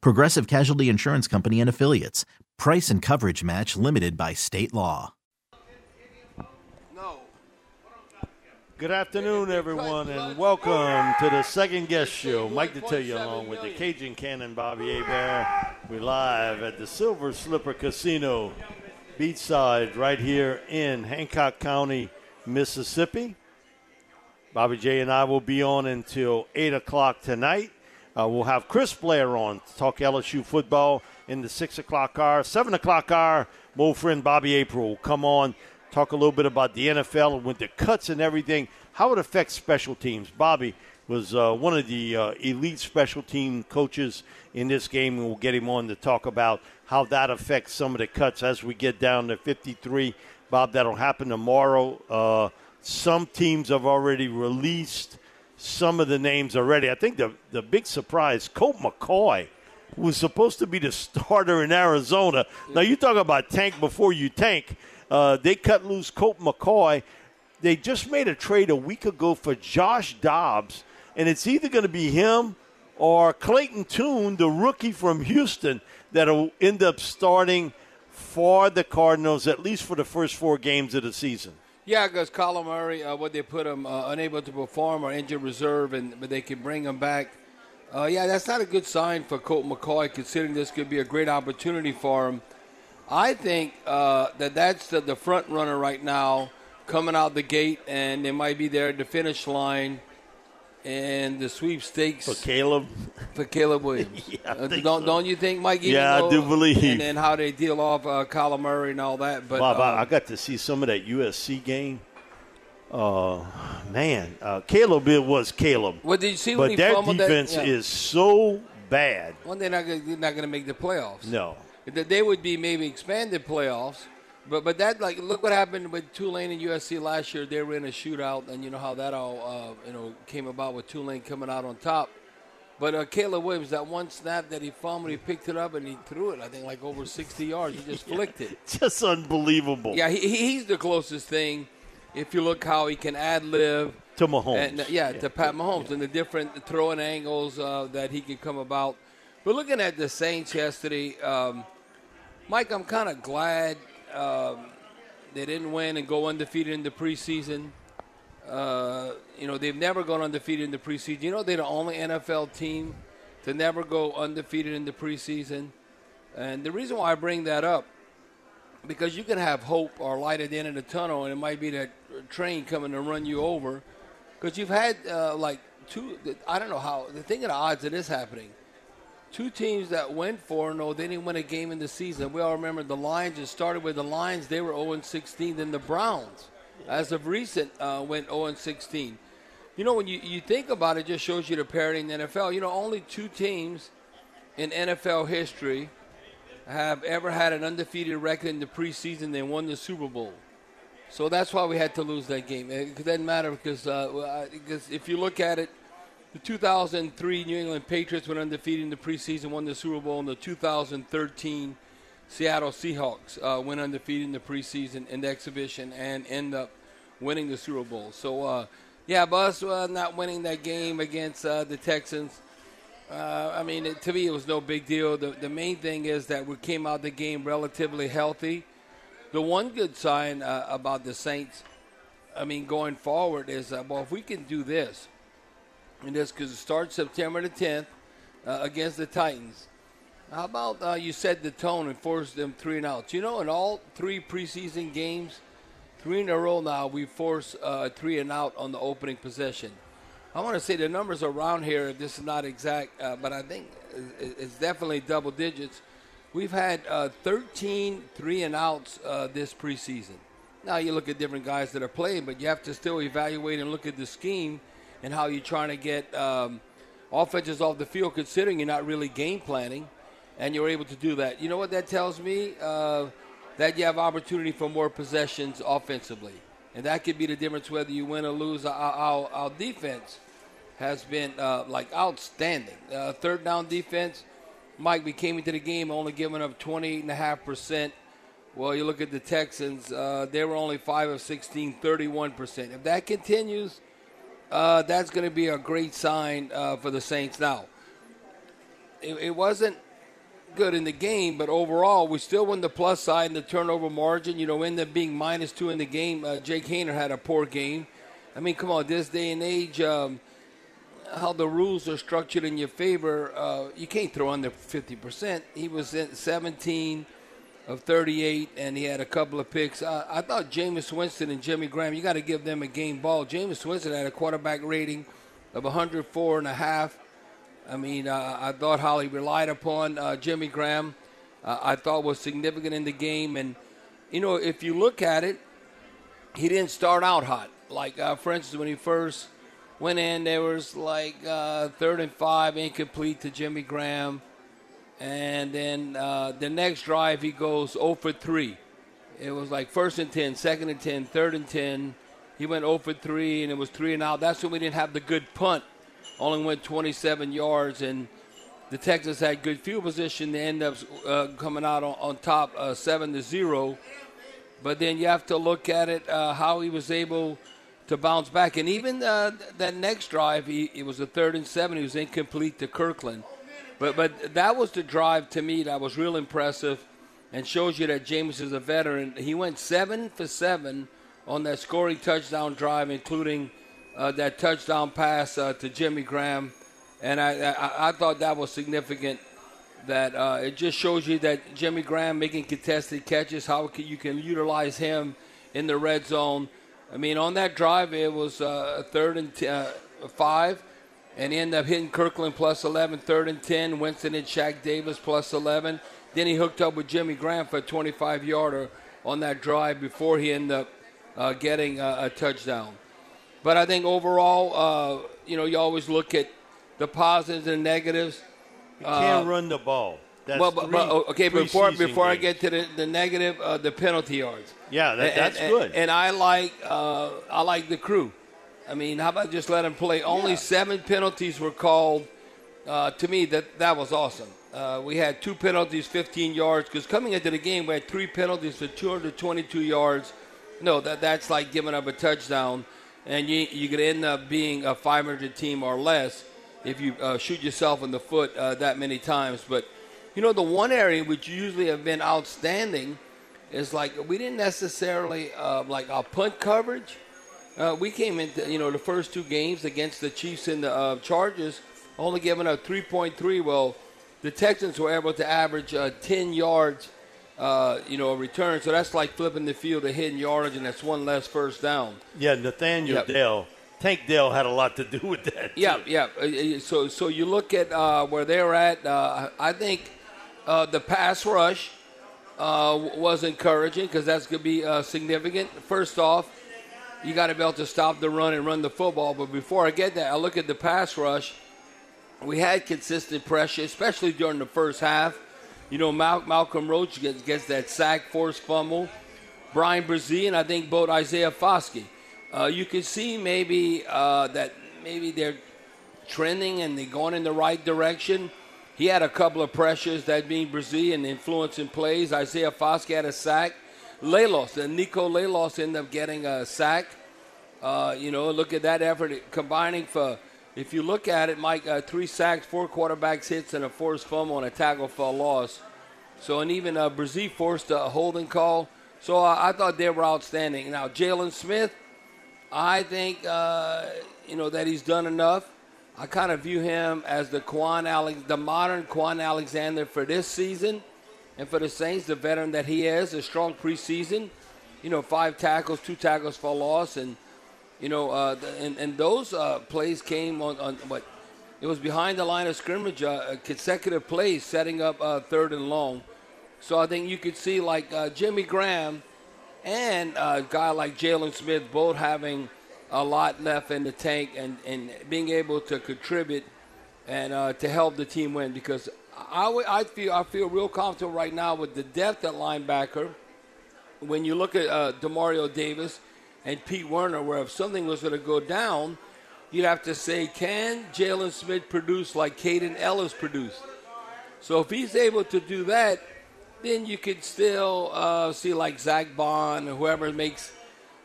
Progressive Casualty Insurance Company and Affiliates. Price and coverage match limited by state law. Good afternoon, everyone, and welcome to the second guest show. Mike Detillier along with the Cajun Cannon Bobby Hebert. We're live at the Silver Slipper Casino, beachside, right here in Hancock County, Mississippi. Bobby J and I will be on until 8 o'clock tonight. Uh, we'll have Chris Blair on to talk LSU football in the 6 o'clock hour. 7 o'clock hour, my old friend Bobby April will come on talk a little bit about the NFL and with the cuts and everything, how it affects special teams. Bobby was uh, one of the uh, elite special team coaches in this game, and we'll get him on to talk about how that affects some of the cuts as we get down to 53. Bob, that'll happen tomorrow. Uh, some teams have already released some of the names already. I think the, the big surprise, Colt McCoy, was supposed to be the starter in Arizona. Now, you talk about tank before you tank. Uh, they cut loose Colt McCoy. They just made a trade a week ago for Josh Dobbs, and it's either going to be him or Clayton Tune, the rookie from Houston, that'll end up starting for the Cardinals at least for the first four games of the season. Yeah, because Kyler Murray, uh, what they put him uh, unable to perform or injured reserve, and but they can bring him back. Uh, yeah, that's not a good sign for Colt McCoy, considering this could be a great opportunity for him. I think uh, that that's the, the, front runner right now, coming out the gate, and they might be there at the finish line. And the sweepstakes for Caleb, for Caleb Williams. yeah, uh, don't so. don't you think, Mike? yeah, though, I do believe. And then how they deal off uh, Kyler Murray and all that. But Bob, um, I got to see some of that USC game. Uh, man, uh, Caleb it was Caleb. What did you see? But that defense that, yeah. is so bad. Well, they're not gonna, they're not going to make the playoffs. No, that they would be maybe expanded playoffs. But but that like look what happened with Tulane and USC last year. They were in a shootout, and you know how that all uh, you know came about with Tulane coming out on top. But uh, Caleb Williams, that one snap that he fumbled, he picked it up and he threw it. I think like over 60 yards. He just flicked it. Just unbelievable. Yeah, he, he's the closest thing. If you look how he can ad lib to Mahomes, and, uh, yeah, yeah, to Pat Mahomes, and the different throwing angles uh, that he can come about. But looking at the Saints yesterday. Um, Mike, I'm kind of glad um, they didn't win and go undefeated in the preseason. Uh, you know, they've never gone undefeated in the preseason. You know, they're the only NFL team to never go undefeated in the preseason. And the reason why I bring that up, because you can have hope or light at the end of the tunnel, and it might be that train coming to run you over. Because you've had uh, like two, I don't know how, the thing of the odds of this happening two teams that went 4 0, they didn't win a game in the season. We all remember the Lions. It started with the Lions, they were 0 16. Then the Browns, as of recent, uh, went 0 16. You know, when you, you think about it, it just shows you the parity in the NFL. You know, only two teams in NFL history have ever had an undefeated record in the preseason. They won the Super Bowl. So that's why we had to lose that game. It doesn't matter because, uh, because if you look at it, the 2003 New England Patriots went undefeated in the preseason, won the Super Bowl, and the 2013 Seattle Seahawks uh, went undefeated in the preseason in the exhibition and end up winning the Super Bowl. So, uh, yeah, Bus uh, not winning that game against uh, the Texans. Uh, I mean, it, to me, it was no big deal. The, the main thing is that we came out the game relatively healthy. The one good sign uh, about the Saints, I mean, going forward is, well, if we can do this – and this because it starts September the 10th uh, against the Titans. How about uh, you set the tone and force them three and outs? You know, in all three preseason games, three in a row now, we force uh, three and out on the opening possession. I want to say the numbers around here. This is not exact, uh, but I think it's definitely double digits. We've had uh, 13 three and outs uh, this preseason. Now you look at different guys that are playing, but you have to still evaluate and look at the scheme and how you're trying to get um, offenses off the field, considering you're not really game planning, and you're able to do that. You know what that tells me? Uh, that you have opportunity for more possessions offensively, and that could be the difference whether you win or lose. Our, our, our defense has been uh, like outstanding. Uh, third down defense, Mike, we came into the game only giving up 28.5%. Well, you look at the Texans, uh, they were only 5 of 16, 31%. If that continues, uh, that's going to be a great sign uh, for the Saints. Now, it, it, wasn't good in the game, but overall, we still won the plus side in the turnover margin. You know, end up being minus two in the game. Uh, Jake Haener had a poor game. I mean, come on, this day and age, um, how the rules are structured in your favor, uh, you can't throw under 50%. He was at 17 of 38, and he had a couple of picks. Uh, I thought Jameis Winston and Jimmy Graham, you got to give them a game ball. Jameis Winston had a quarterback rating of 104 and a half. I mean, uh, I thought how he relied upon uh, Jimmy Graham. Uh, I thought was significant in the game, and you know, if you look at it, he didn't start out hot. Like, uh, for instance, when he first went in, there was like uh, third and five, incomplete to Jimmy Graham. And then uh, the next drive, he goes 0 for 3. It was like first and 10, second and 10, third and 10. He went 0 for 3, and it was 3 and out. That's when we didn't have the good punt. Only went 27 yards, and the Texans had good field position. They end up uh, coming out on, on top uh, 7 to 0. But then you have to look at it uh, how he was able to bounce back. And even uh, that next drive, he, it was a third and seven. He was incomplete to Kirkland. But but that was the drive to me that was real impressive, and shows you that Jameis is a veteran. He went seven for seven on that scoring touchdown drive, including uh, that touchdown pass uh, to Jimmy Graham, and I, I, I thought that was significant. That uh, it just shows you that Jimmy Graham making contested catches, how you can utilize him in the red zone I mean, on that drive, it was uh, third and t- uh, five, and he ended up hitting Kirkland plus 11, third and 10. Winston and Shaq Davis plus 11. Then he hooked up with Jimmy Graham for a 25 yarder on that drive before he ended up uh, getting a, a, touchdown. But I think overall, uh, you know, you always look at the positives and negatives. You can't uh, run the ball. That's well, but, but okay, before before games. I get to the, the negative, uh, the penalty yards. Yeah, that, that's and, good. And I like uh, I like the crew. I mean, how about just let them play? Only seven penalties were called. Uh, to me, that that was awesome. Uh, we had two penalties, 15 yards. Because coming into the game, we had three penalties for 222 yards. No, that that's like giving up a touchdown, and you you could end up being a 500 team or less if you uh, shoot yourself in the foot uh, that many times. But you know, the one area which usually have been outstanding is like we didn't necessarily uh, like our punt coverage. Uh, we came into you know the first two games against the Chiefs and the uh, Chargers, only giving up 3.3. Well, the Texans were able to average uh, 10 yards, uh, you know, a return. So that's like flipping the field a hidden yardage, and that's one less first down. Yeah, Nathaniel yep. Dell. Tank Dell had a lot to do with that. Yeah, yeah. Uh, so, so you look at where they're at. I think uh, the pass rush uh, was encouraging because that's going to be uh, significant. First off, you got to be able to stop the run and run the football. But before I get that, I look at the pass rush. We had consistent pressure, especially during the first half. You know, Mal- Malcolm Roach gets, gets that sack, forced fumble. Bryan Bresee and I think both Isaiah Foskey. Uh, you can see maybe uh, that maybe they're trending and they're going in the right direction. He had a couple of pressures, that being Brazilian influencing plays. Isaiah Foskey had a sack. Lalos, and Nico Lalos ended up getting a sack. Uh, you know, look at that effort combining for, if you look at it, Mike, uh, three sacks, four quarterbacks hits, and a forced fumble and a tackle for a loss. So, and even uh, Bresee forced a holding call. So uh, I thought they were outstanding. Now, Jalen Smith, I think, uh, you know, that he's done enough. I kind of view him as the Kwon Alex, the modern Kwon Alexander for this season, and for the Saints, the veteran that he is, a strong preseason. You know, five tackles, two tackles for loss, and you know, uh, and, and those uh, plays came on, on what it was behind the line of scrimmage, uh, consecutive plays setting up uh, third and long. So I think you could see like uh, Jimmy Graham and a guy like Jalen Smith both having a lot left in the tank and, and being able to contribute and uh, to help the team win because I, I feel I feel real comfortable right now with the depth at linebacker. When you look at uh, Demario Davis and Pete Werner, where if something was going to go down, you'd have to say, can Jalen Smith produce like Kaden Elliss produced? So if he's able to do that, then you could still uh, see like Zack Baun or whoever makes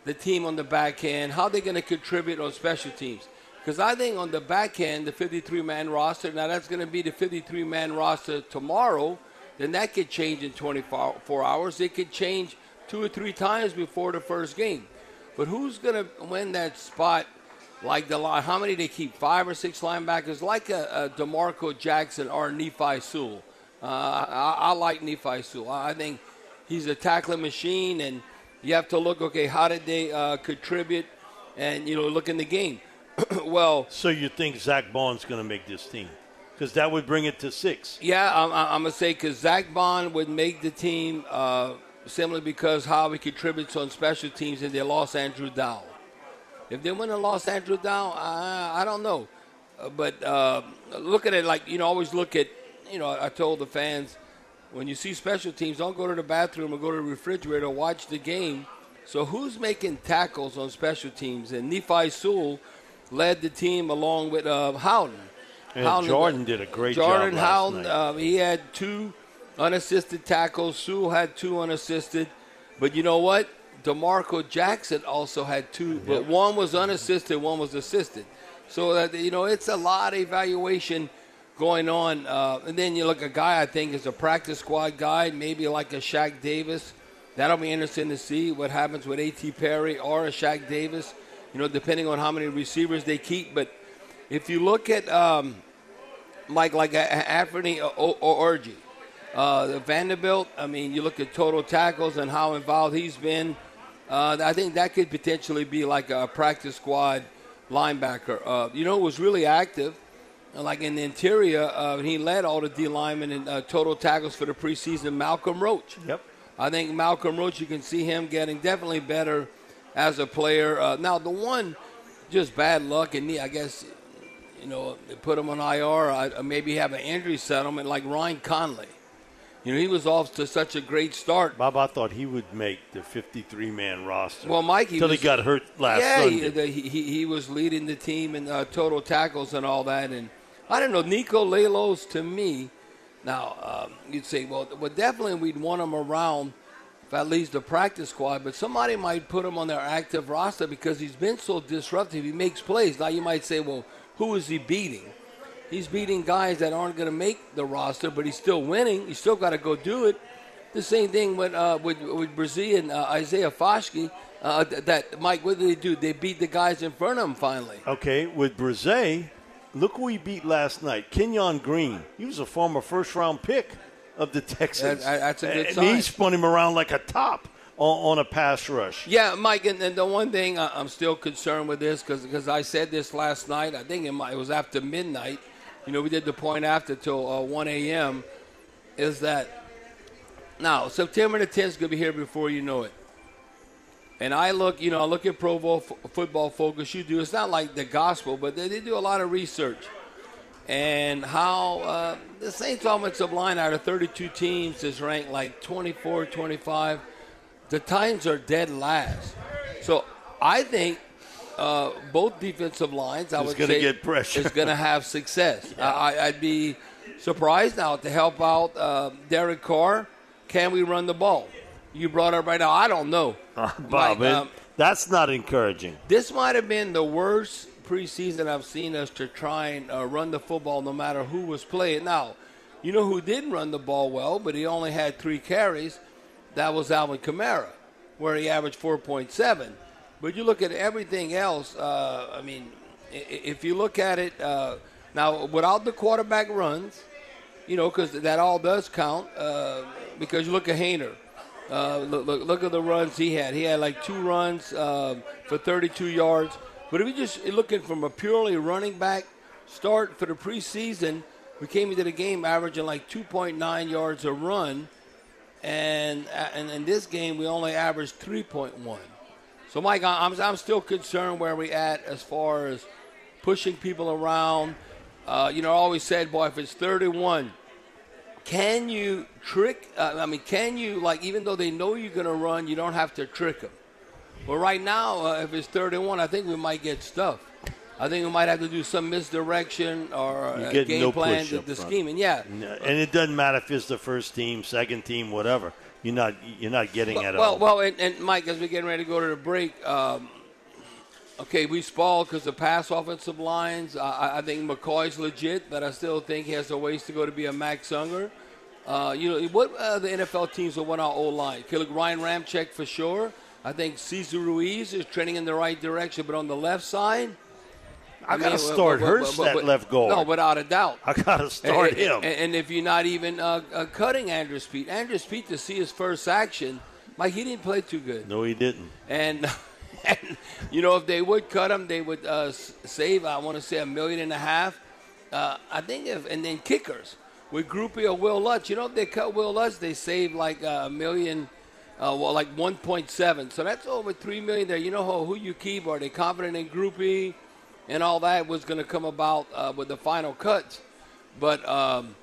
the team on the back end, how they're going to contribute on special teams. Because I think on the back end, the 53 man roster, now that's going to be the 53 man roster tomorrow, then that could change in 24 hours. It could change two or three times before the first game. But who's going to win that spot like the line? How many they keep? Five or six linebackers, like a, a DeMarco Jackson or Nephi Sewell. Uh, I, I, like Nephi Sewell. I think he's a tackling machine, and you have to look. Okay, how did they uh, contribute? And you know, look in the game. well, so you think Zack Baun's going to make this team? Because that would bring it to six. Yeah, I'm, I'm going to say because Zack Baun would make the team uh, simply because how he contributes on special teams, and they lost Andrew Dow. If they win and lost Andrew Dow, I, I don't know. Uh, but uh, look at it like you know, always look at you know. I told the fans when you see special teams, don't go to the bathroom or go to the refrigerator. Watch the game. So who's making tackles on special teams? And Nephi Sewell led the team along with uh, Howden. And Howden, Jordan did a great Jordan job. Jordan Howden, uh, he had two unassisted tackles. Sewell had two unassisted. But you know what? DeMarco Jackson also had two, but one was unassisted, one was assisted. So that you know, it's a lot of evaluation going on. Uh, and then you look a guy I think is a practice squad guy, maybe like a Shaq Davis. That'll be interesting to see what happens with A.T. Perry or a Shaq Davis. You know, depending on how many receivers they keep. But if you look at um, Mike, like Anthony Orji, uh, Vanderbilt. I mean, you look at total tackles and how involved he's been. Uh, I think that could potentially be like a practice squad linebacker. Uh, you know, was really active, like in the interior. Uh, he led all the D linemen in uh, total tackles for the preseason. Malcolm Roach. Yep. I think Malcolm Roach. You can see him getting definitely better as a player. Uh, now the one, just bad luck, and I guess you know they put him on IR. Uh, maybe have an injury settlement like Ryan Conley. You know, he was off to such a great start. Bob, I thought he would make the 53-man roster. Well, Mike, until he got hurt last yeah, Sunday. he, he, he was leading the team in uh, total tackles and all that. And I don't know, Nico Lalos to me. Now um, you'd say, well, well, definitely we'd want him around for at least the practice squad, but somebody might put him on their active roster because he's been so disruptive. He makes plays. Now you might say, well, who is he beating? He's beating guys that aren't going to make the roster, but he's still winning. He's still got to go do it. The same thing with uh, with, with and uh, Isaiah Foskey. Uh, that Mike, what did they do? They beat the guys in front of him finally. Okay, with Bresee, look who he beat last night. Kenyon Green. He was a former first round pick of the Texans. That, that's a good and sign. he spun him around like a top on, on a pass rush. Yeah, Mike, and, and the one thing I'm still concerned with this because I said this last night. I think it, might, it was after midnight you know, we did the point after till uh, 1 a.m. Is that now September the 10th is going to be here before you know it. And I look, you know, I look at Pro Bowl f- Football Focus. You do. It's not like the gospel, but they, they do a lot of research. And how uh, the Saints offensive line out of 32 teams is ranked like 24, 25. The Titans are dead last. So I think uh, both defensive lines, I It's would gonna say, get pressure. is going to have success. I, I'd be surprised now to help out uh, Derek Carr. Can we run the ball? You brought up right now. I don't know. Bob, um, that's not encouraging. this might have been the worst preseason I've seen us to try and uh, run the football, no matter who was playing. Now, you know who didn't run the ball well, but he only had three carries. That was Alvin Kamara, where he averaged 4.7. But you look at everything else. Uh, I mean, if you look at it uh, now, without the quarterback runs, you know, because that all does count. Uh, because you look at Haener. Uh, look, look, look, at the runs he had. He had like two runs um, for 32 yards. But if you just looking from a purely running back start for the preseason, we came into the game averaging like 2.9 yards a run, and uh, and in this game we only averaged 3.1. So, Mike, I'm I'm still concerned where we at as far as pushing people around. Uh, you know, I always said, boy, if it's 31 can you trick? Uh, I mean, can you like even though they know you're going to run, you don't have to trick them. But right now, uh, if it's third and one, I think we might get stuff. I think we might have to do some misdirection or a game no plan to the scheming. Yeah, and it doesn't matter if it's the first team, second team, whatever. You're not you're not getting well, at well, all. Well, and, and, Mike, as we're getting ready to go to the break, um, okay, we spalled because the pass offensive lines. I, I, think McCoy's legit, but I still think he has a ways to go to be a Max Unger. Uh, you know, what uh, the NFL teams will want our old line? Look, Ryan Ramczyk for sure. I think Cesar Ruiz is trending in the right direction, but on the left side, I, I gotta start Hurst at left goal. No, without a doubt. I gotta start and, him. And, and, if you're not even uh, uh, cutting Andrus Peat, Andrus Peat to see his first action, Mike, he didn't play too good. No, he didn't. And, and you know, if they would cut him, they would uh, save. I want to say a million and a half. Uh, I think if and then kickers with Grupe or Will Lutz. You know, if they cut Will Lutz, they save like a million, uh, well, like 1.7. So that's over three million there. You know who, who you keep? Are they confident in Grupe and all that was going to come about uh, with the final cuts? But um,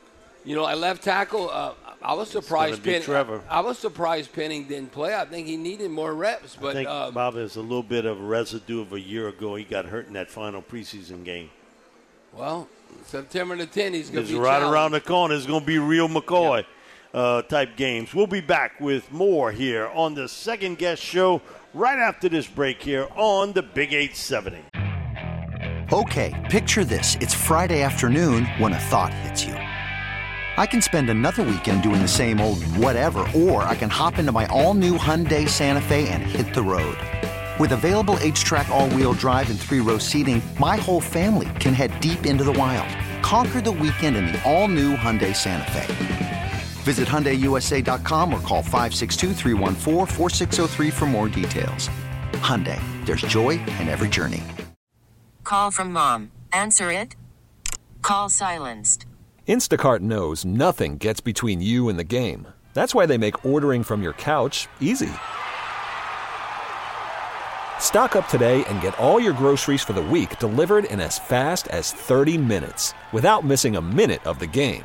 you know, at left tackle, uh, I was surprised. Penning, Trevor. I was surprised Penning didn't play. I think he needed more reps. But I think um, Bob is a little bit of residue of a year ago. He got hurt in that final preseason game. Well, September the 10th, he's going to be right around the corner. It's going to be real McCoy uh, type games. We'll be back with more here on the second guest show right after this break here on the Big 870. Okay, picture this. It's Friday afternoon when a thought hits you. I can spend another weekend doing the same old whatever, or I can hop into my all new Hyundai Santa Fe and hit the road. With available H-Track all-wheel drive and three-row seating, my whole family can head deep into the wild. Conquer the weekend in the all-new Hyundai Santa Fe. Visit HyundaiUSA.com or call 562 for more details. Hyundai, there's joy in every journey. Call from mom. Answer it. Call silenced. Instacart knows nothing gets between you and the game. That's why they make ordering from your couch easy. Stock up today and get all your groceries for the week delivered in as fast as 30 minutes without missing a minute of the game.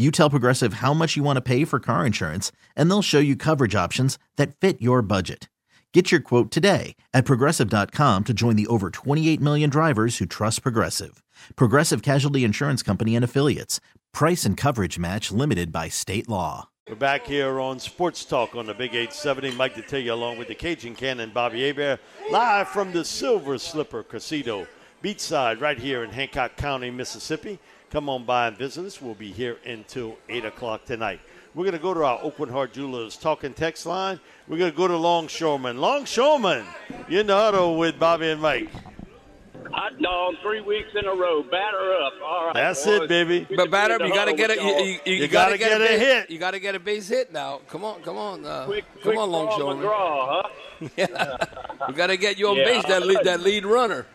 You tell Progressive how much you want to pay for car insurance, and they'll show you coverage options that fit your budget. Get your quote today at progressive.com to join the over 28 million drivers who trust Progressive. Progressive Casualty Insurance Company and Affiliates. Price and coverage match limited by state law. We're back here on Sports Talk on the Big 870. Mike you along with the Cajun Cannon, Bobby Hebert, live from the Silver Slipper Casino beachside right here in Hancock County, Mississippi. Come on by and visit us. We'll be here until 8 o'clock tonight. We're going to go to our Oakland Heart Jewelers talking text line. We're going to go to Longshoreman. Longshoreman, you're in the huddle with Bobby and Mike. Hot dog, three weeks in a row. Batter up. All right. That's boys. it, baby. But batter up, you got to get it. You, you, you, You got to gotta get, get a, a base, hit. You got to get a base hit now. Come on, come on, uh, Quick, come quick on, longshoreman. McGraw, huh? Yeah, we got to get you on Yeah. base. That lead, that lead runner.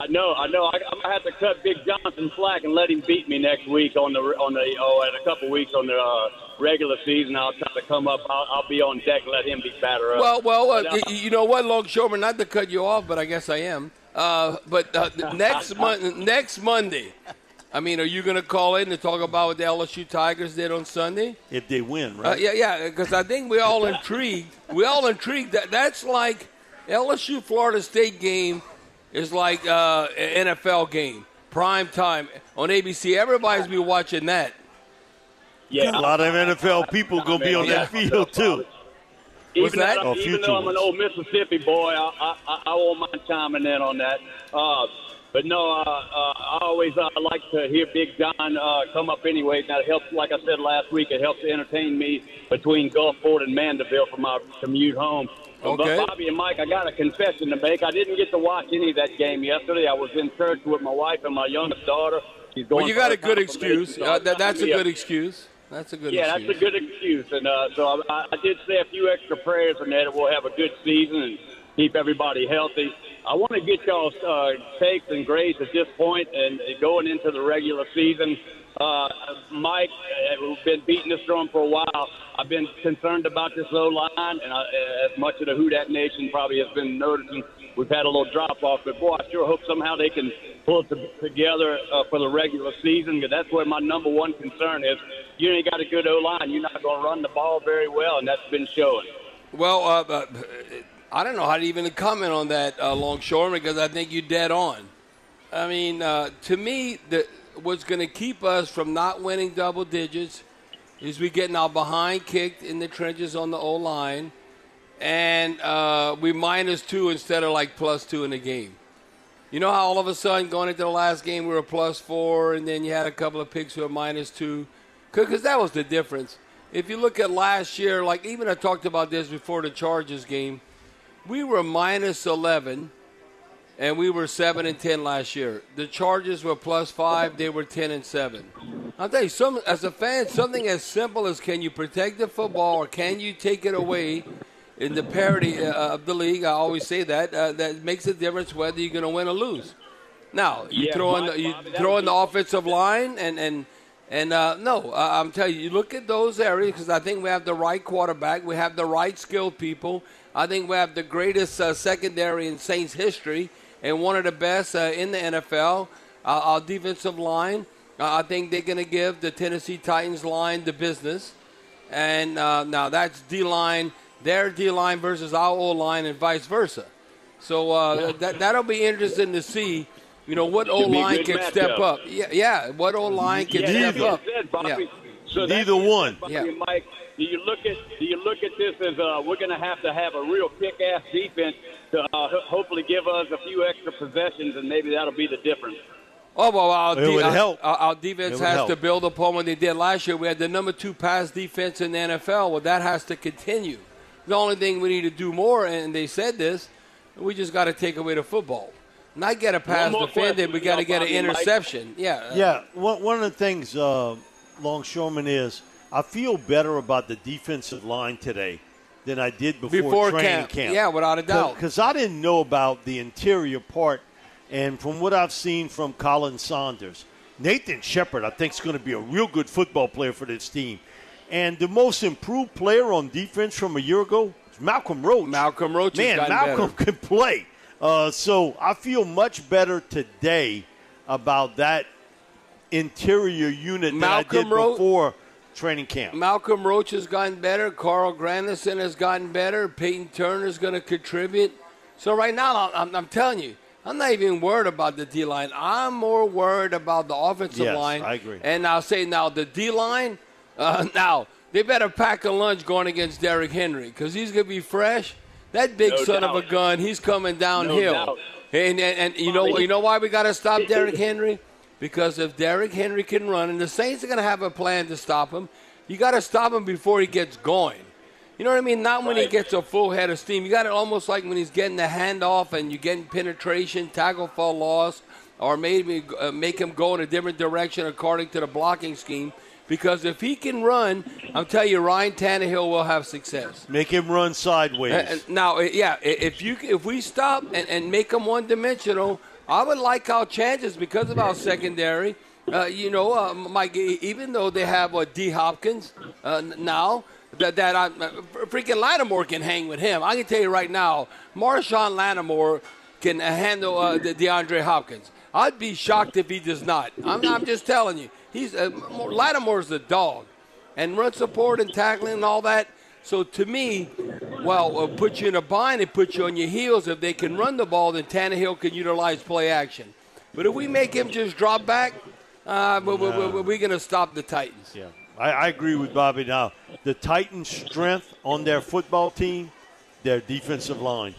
I know, I know. I, I'm gonna have to cut Big Johnson slack and let him beat me next week on the on the oh, in a couple weeks on the uh, regular season. I'll try to come up. I'll, I'll be on deck. and Let him be batter up. Well, well, uh, But, y- you know what, longshoreman? Not to cut you off, but I guess I am. Uh, but uh, next month, next Monday. I mean, are you going to call in to talk about what the LSU Tigers did on Sunday? If they win, Uh, right? yeah, yeah, because I think we all intrigued. We all intrigued. That that's like LSU Florida State game is like uh, an NFL game. prime time on ABC. Everybody's be watching that. Yeah, a lot of NFL people gonna be on that field too. Even, that? though, Oh, even though I'm an old Mississippi boy, I, I, I won't mind chiming in on that. Uh, but no, uh, uh, I always uh, like to hear Big John uh, come up anyway. That helps, like I said last week, it helps to entertain me between Gulfport and Mandeville for my commute home. Okay. But Bobby and Mike, I got a confession to make. I didn't get to watch any of that game yesterday. I was in church with my wife and my youngest daughter. She's going Well, you got a good excuse. so Uh, that, that's a good excuse. That's a good yeah, excuse. that's a good excuse. And uh, so I, I did say a few extra prayers and that we'll have a good season and keep everybody healthy. I want to get y'all's uh, takes and grades at this point and going into the regular season. Uh, Mike, uh, we've been beating this drum for a while. I've been concerned about this low line, and I, as much of the Who Dat Nation probably has been noticing, we've had a little drop off. But boy, I sure hope somehow they can pull it to, together uh, for the regular season. Because that's where my number one concern is. You ain't got a good O line. You're not going to run the ball very well, and that's been showing. Well, uh, uh, I don't know how to even comment on that, uh, Longshoreman, because I think you're dead on. I mean, uh, to me, the, what's going to keep us from not winning double digits is we getting our behind kicked in the trenches on the O line, and uh, we minus two instead of like plus two in the game. You know how all of a sudden going into the last game we were plus four, and then you had a couple of picks who were minus two, because that was the difference. If you look at last year, like even I talked about this before the Chargers game, we were minus eleven, and we were seven and ten last year. The Chargers were plus five; they were ten and seven. I'll tell you, some as a fan, something as simple as can you protect the football or can you take it away in the parity uh, of the league. I always say that uh, that makes a difference whether you're going to win or lose. Now you Yeah, throw in the, you Bobby, throw in the offensive line and and and uh, no, uh, I'm telling you, you look at those areas because I think we have the right quarterback, we have the right skilled people. I think we have the greatest uh, secondary in Saints history and one of the best uh, in the NFL. Uh, our defensive line, uh, I think they're going to give the Tennessee Titans line the business. And uh, now that's D line, their D line versus our O line, and vice versa. So uh, that that'll be interesting to see. You know what O Should be a line good can step up. Yeah, yeah. What O line can Yeah, step up. said, Bobby, Yeah. so Neither one. Bobby Yeah. and Mike, do you look at do you look at this as uh, we're going to have to have a real kick-ass defense to uh, ho- hopefully give us a few extra possessions, and maybe that'll be the difference. Oh well, our, It would our- help. our, our defense has help. to build upon what they did last year. We had the number two pass defense in the NFL. Well, that has to continue. The only thing we need to do more, and they said this, we just got to take away the football. Not get a pass defended, we got to get an Bobby and Mike. interception. Yeah, Yeah, one, one of the things, uh, Longshoreman, is I feel better about the defensive line today than I did before, Before training camp. camp. Yeah, without a doubt. Because I didn't know about the interior part, and from what I've seen from Khalen Saunders, Nathan Shepherd, I think, is going to be a real good football player for this team. And the most improved player on defense from a year ago is Malcolm Roach. Malcolm Roach Man, Malcolm better. can play. Uh, so I feel much better today about that interior unit than I Malcolm did Ro- before training camp. Malcolm Roach has gotten better. Carl Granderson has gotten better. Peyton Turner is going to contribute. So right now, I'm, I'm telling you, I'm not even worried about the D line. I'm more worried about the offensive Yes, line. I agree. And I'll say now the D line. Uh, now they better pack a lunch going against Derrick Henry because he's going to be fresh. That big No son of a gun, he's coming No downhill. doubt. and, and, and you know Bobby. you know why we got to stop Derrick Henry? Because if Derrick Henry can run, and the Saints are going to have a plan to stop him, you got to stop him before he gets going. You know what I mean? Not when he gets a full head of steam. You got it almost like when he's getting the handoff and you're getting penetration, tackle for loss, or maybe uh, make him go in a different direction according to the blocking scheme. Because if he can run, I'm telling you, Ryan Tannehill will have success. Make him run sideways. Uh, now, yeah, if you if we stop and, and make him one dimensional, I would like our chances because of our secondary. Uh, you know, uh, Mike, even though they have uh, D Hopkins uh, now, that that I, uh, freaking Lattimore can hang with him. I can tell you right now, Marshon Lattimore can uh, handle uh, the DeAndre Hopkins. I'd be shocked if he does not. I'm, I'm just telling you, he's uh, Lattimore's a dog, and run support and tackling and all that. So to me, well, uh, put you in a bind and put you on your heels. If they can run the ball, then Tannehill can utilize play action. But if we make him just drop back, uh, we- we- we- we're going to stop the Titans. Yeah, I, I agree with Bobby. Now, the Titans' strength on their football team, their defensive line.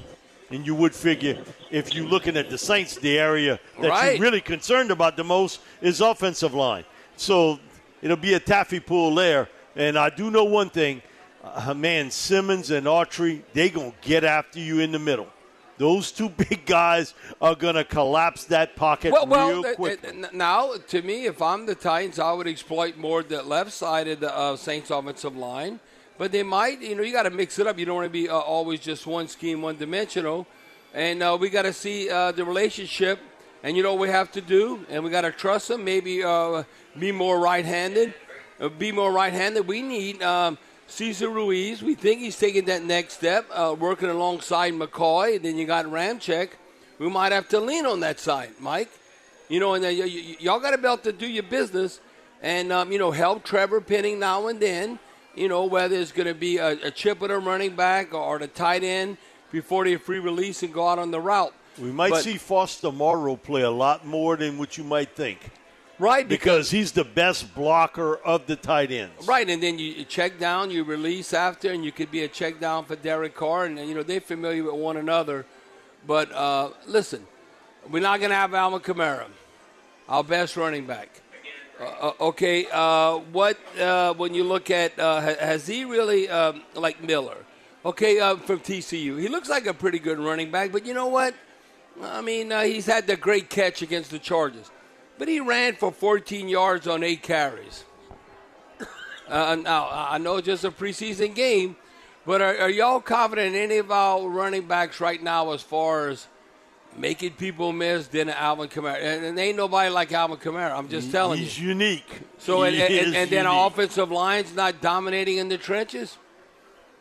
And you would figure if you're looking at the Saints, the area that Right. you're really concerned about the most is offensive line. So it'll be a taffy pull there. And I do know one thing, uh, man, Simmons and Autry, they going to get after you in the middle. Those two big guys are going to collapse that pocket Well, real th- quick. now, to me, if I'm the Titans, I would exploit more the left side of the uh, Saints offensive line. But they might, you know, you got to mix it up. You don't want to be uh, always just one scheme, one dimensional. And uh, we got to see uh, the relationship. And you know what we have to do? And we got to trust them. Maybe uh, be more right handed. Uh, be more right handed. We need um, Cesar Ruiz. We think he's taking that next step, uh, working alongside McCoy. And Then you got Ramczyk. We might have to lean on that side, Mike. You know, and then y- y- y'all got to be able to do your business and, um, you know, help Trevor Penning now and then. You know, whether it's going to be a, a chip with a running back or the tight end before they free release and go out on the route. We might But- see Foster Moreau play a lot more than what you might think. Right, Because he's the best blocker of the tight ends. Right, and then you check down, you release after, and you could be a check down for Derek Carr, and you know they're familiar with one another. But uh, listen, we're not going to have Alvin Kamara, our best running back. Uh, uh, okay, uh, what uh, when you look at uh, has he really um, like Miller? Okay, uh, from TCU, he looks like a pretty good running back, but you know what? I mean, uh, he's had the great catch against the Chargers, but he ran for 14 yards on eight carries. Uh, now, I know it's just a preseason game, but are, are y'all confident in any of our running backs right now as far as making people miss than Alvin Kamara? And, and ain't nobody like Alvin Kamara. I'm just telling He's you. He's unique. So, and, He and, is and then our offensive line's not dominating in the trenches?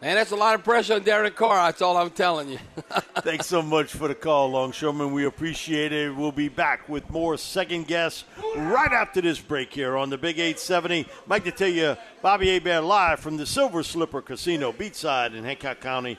Man, that's a lot of pressure on Derek Carr. That's all I'm telling you. Thanks so much for the call, Longshoreman. We appreciate it. We'll be back with more second guess right after this break here on the Big 870. Mike Detillier, Bobby Hebert live from the Silver Slipper Casino, Beachside in Hancock County,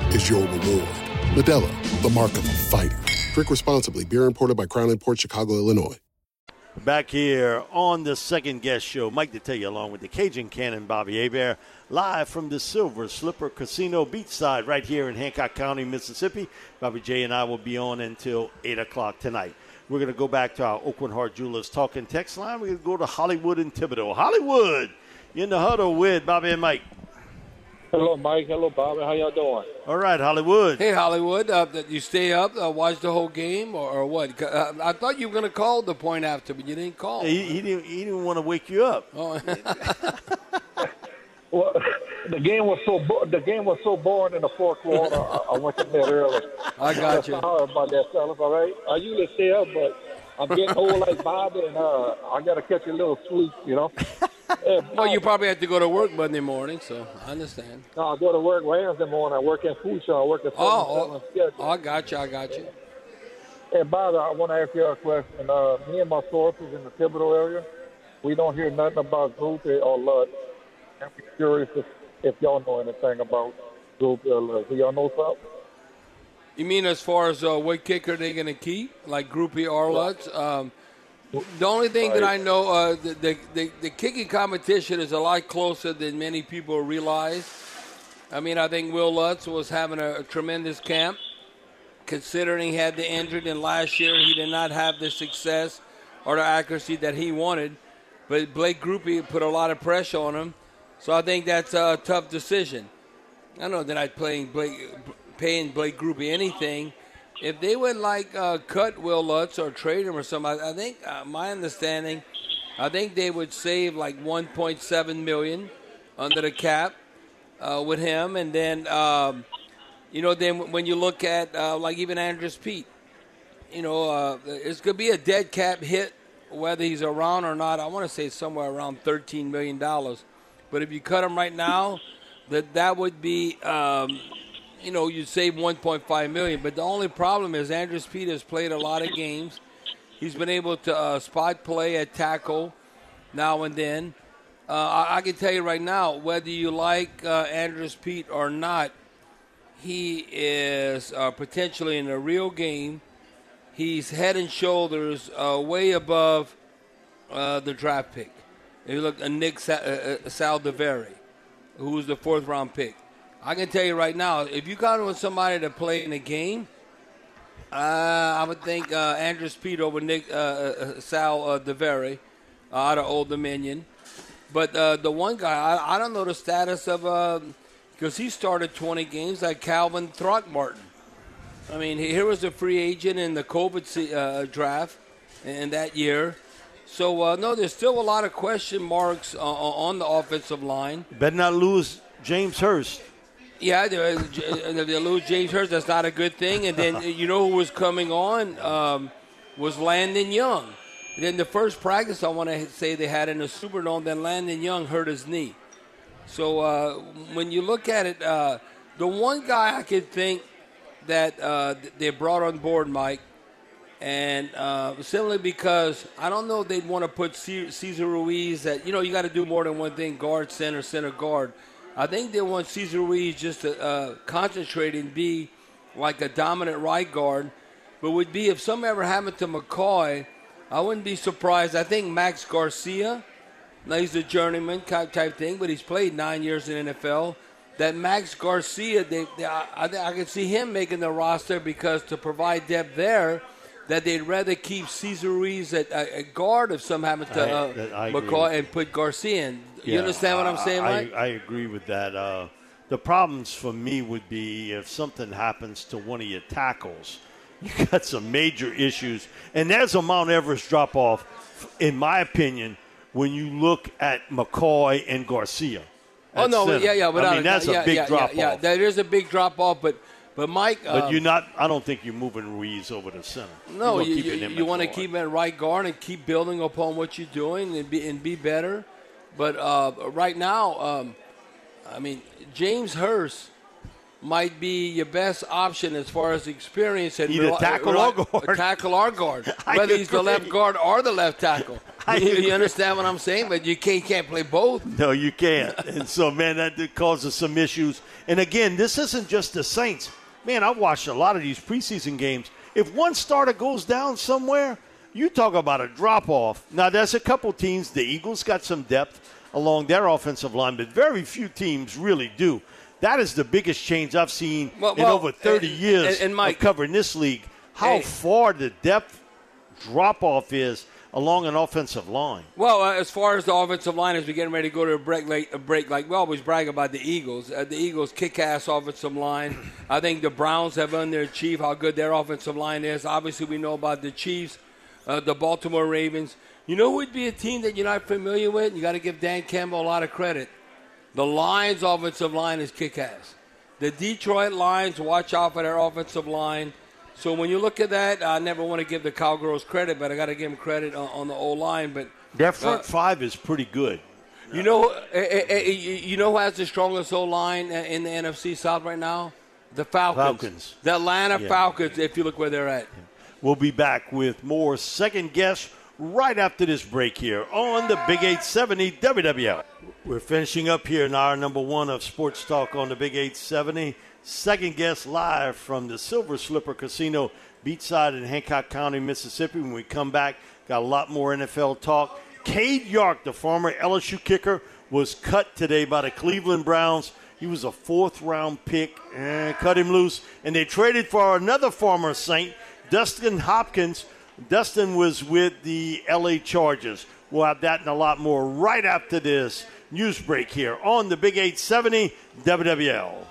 is your reward. Modelo, the mark of a fighter. Drink responsibly. Beer imported by Crown Port Chicago, Illinois. Back here on the second guest show, Mike you along with the Cajun Cannon Bobby Hebert, live from the Silver Slipper Casino Beachside right here in Hancock County, Mississippi. Bobby J and I will be on until 8 o'clock tonight. We're going to go back to our Oakland Heart Jewelers talking text line. We're going to go to Hollywood and Thibodaux. Hollywood, in the huddle with Bobby and Mike. Hello, Mike. Hello, Bobby. How y'all doing? All right, Hollywood. Hey, Hollywood, uh, you stay up, uh, watch the whole game, or, or what? Uh, I thought you were going to call the point after, but you didn't call. He, he didn't. He didn't want to wake you up. Oh. Well, the game was so bo- the game was so boring in the fourth quarter. I, I went to bed early. I got you. Sorry about that, fellas. All right. I usually stay up, but I'm getting old like Bobby, and uh, I got to catch a little sleep. You know. Well, you probably have to go to work Monday morning, so I understand. no, I go to work Wednesday morning. I work in food shop. I work at Oh, oh, oh, I got you. I got you. Hey, Bobby, I want to ask you a question. Uh, me and my sources in the Thibodaux area, we don't hear nothing about Grupe or Lutz. I'm curious if, if y'all know anything about Grupe or Lutz. Do y'all know something? You mean as far as uh, what kicker they're going to keep, like Grupe or Lutz? Um, the only thing that I know, uh, the, the, the, the kicking competition is a lot closer than many people realize. I mean, I think Will Lutz was having a, a tremendous camp, considering he had the injured, and last year he did not have the success or the accuracy that he wanted. But Blake Grupe put a lot of pressure on him, so I think that's a tough decision. I know they're not playing Blake, paying Blake Grupe anything. If they would like uh, cut Will Lutz or trade him or something, I think uh, my understanding, I think they would save like 1.7 million under the cap uh, with him, and then um, you know then when you look at uh, like even Andrus Peat, you know uh, it's to be a dead cap hit whether he's around or not. I want to say somewhere around 13 million dollars, but if you cut him right now, that that would be. Um, you know, you save 1.5 million. But the only problem is Andrus Peat has played a lot of games. He's been able to uh, spot play at tackle now and then. Uh, I, I, can tell you right now, whether you like uh, Andrus Peat or not, he is uh, potentially in a real game. He's head and shoulders uh, way above uh, the draft pick. If you look at Nick Sa- Saldiveri, who was the fourth round pick. I can tell you right now, if you got with somebody to play in a game, uh, I would think uh, Andrus Peat over Nick uh, uh Sal uh, DeVere uh, out of Old Dominion. But uh, the one guy, I, I, don't know the status of, because he started 20 games, like Calvin Throckmorton. I mean, here was a free agent in the COVID draft in that year. So, no, there's still a lot of question marks on the offensive line. Better not lose James Hurst. Yeah, they, they lose James Hurst. That's not a good thing. And then you know who was coming on um, was Landon Young. And then the first practice I want to say they had in the Superdome, then Landon Young hurt his knee. So uh, when you look at it, uh, the one guy I could think that uh, they brought on board, Mike, and uh, simply because I don't know if they'd want to put Cesar Ruiz that you know you got to do more than one thing: guard, center, center, guard. I think they want Cesar Ruiz just to uh, concentrate and be like a dominant right guard. But would be if something ever happened to McCoy, I wouldn't be surprised. I think Max Garcia, now he's a journeyman type thing, but he's played nine years in NFL. That Max Garcia, they, they I, I, I can see him making the roster because to provide depth there, that they'd rather keep Ruiz at, at guard if something happened to uh, I, I McCoy and put Garcia in. You understand what I'm saying, Mike? I, I agree with that. Uh, the problems for me would be if something happens to one of your tackles, you got some major issues. And there's a Mount Everest drop off, in my opinion, when you look at McCoy and Garcia. Oh no, center. yeah, yeah, but I mean that's yeah, a big yeah, drop yeah, off. Yeah, there is a big drop off, but but Mike, but um, you're not. I don't think you're moving Ruiz over the center. No, you, you, you, you want to keep him at right guard and keep building upon what you're doing and be and be better. But uh, right now, um, I mean, James Hurst might be your best option as far as experience at either tackle or guard. Tackle or guard, whether he's the left guard or the left tackle. you, you, understand what I'm saying? But you can't, can't play both. No, you can't. and so, man, that causes some issues. And again, this isn't just the Saints. Man, I've watched a lot of these preseason games. If one starter goes down somewhere, you talk about a drop off. Now, there's a couple teams. The Eagles got some depth along their offensive line, but very few teams really do. That is the biggest change I've seen well, in well, over 30 and, years and, and Mike, of covering this league. How hey, far the depth drop off is along an offensive line. Well, uh, as far as the offensive line, as we're getting ready to go to a break, like, a break, like we always brag about the Eagles. Uh, the Eagles kick-ass offensive line. I think the Browns have underachieved how good their offensive line is. Obviously, we know about the Chiefs uh, the Baltimore Ravens. You know who would be a team that you're not familiar with? You got to give Dan Campbell a lot of credit. The Lions' offensive line is kick ass. The Detroit Lions, watch out for their offensive line. So when you look at that, I never want to give the Cowgirls credit, but I got to give them credit on, on the O line. But their front uh, five is pretty good. You know, uh, uh, uh you know who has the strongest O line in the NFC South right now? The Falcons. Falcons. The Atlanta yeah. Falcons. If you look where they're at. We'll be back with more second guess right after this break here on the Big 870 WWL. We're finishing up here in our number one of Sports Talk on the Big 870. Second Guess live from the Silver Slipper Casino, beachside in Hancock County, Mississippi. When we come back, got a lot more NFL talk. Cade York, the former LSU kicker, was cut today by the Cleveland Browns. He was a fourth round pick and cut him loose. And they traded for another former Saint, Dustin Hopkins. Dustin was with the LA Chargers. We'll have that and a lot more right after this news break here on the Big 870 WWL.